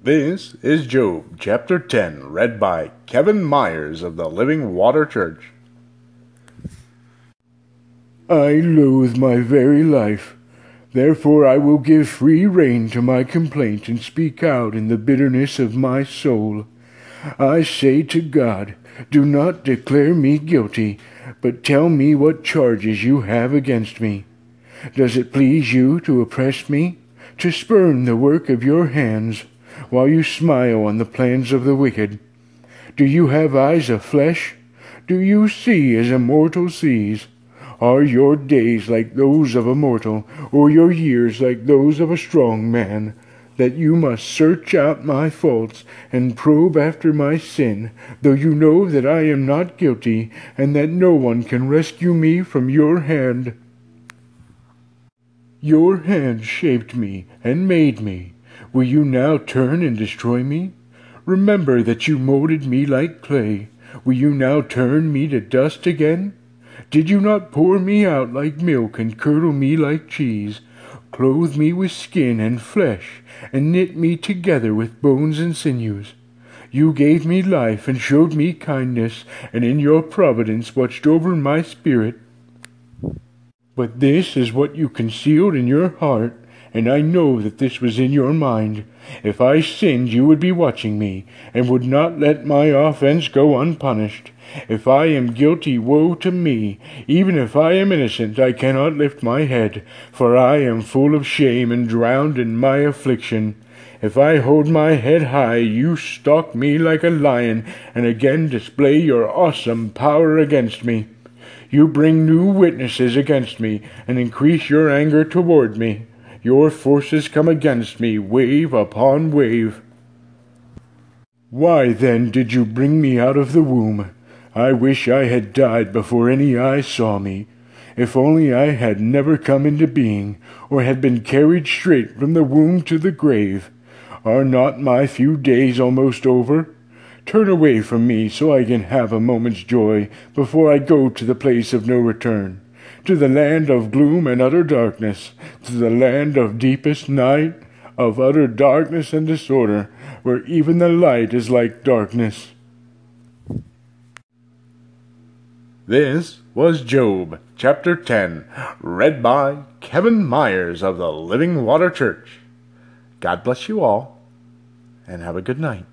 This is Job chapter 10, read by Kevin Myers of the Living Water Church. I loathe my very life. Therefore I will give free rein to my complaint and speak out in the bitterness of my soul. I say to God, Do not declare me guilty, but tell me what charges you have against me. Does it please you to oppress me, to spurn the work of your hands, while you smile on the plans of the wicked? Do you have eyes of flesh? Do you see as a mortal sees? Are your days like those of a mortal, or your years like those of a strong man, that you must search out my faults and probe after my sin, though you know that I am not guilty, and that no one can rescue me from your hand? Your hand shaped me and made me. Will you now turn and destroy me? Remember that you molded me like clay. Will you now turn me to dust again? Did you not pour me out like milk and curdle me like cheese, clothe me with skin and flesh, and knit me together with bones and sinews? You gave me life and showed me kindness, and in your providence watched over my spirit. But this is what you concealed in your heart, and I know that this was in your mind. If I sinned, you would be watching me, and would not let my offense go unpunished. If I am guilty, woe to me. Even if I am innocent, I cannot lift my head, for I am full of shame and drowned in my affliction. If I hold my head high, you stalk me like a lion, and again display your awesome power against me. You bring new witnesses against me, and increase your anger toward me. Your forces come against me, wave upon wave. Why then did you bring me out of the womb? I wish I had died before any eye saw me. If only I had never come into being, or had been carried straight from the womb to the grave. Are not my few days almost over? Turn away from me so I can have a moment's joy before I go to the place of no return, to the land of gloom and utter darkness, to the land of deepest night, of utter darkness and disorder, where even the light is like darkness. This was Job chapter 10, read by Kevin Myers of the Living Water Church. God bless you all, and have a good night.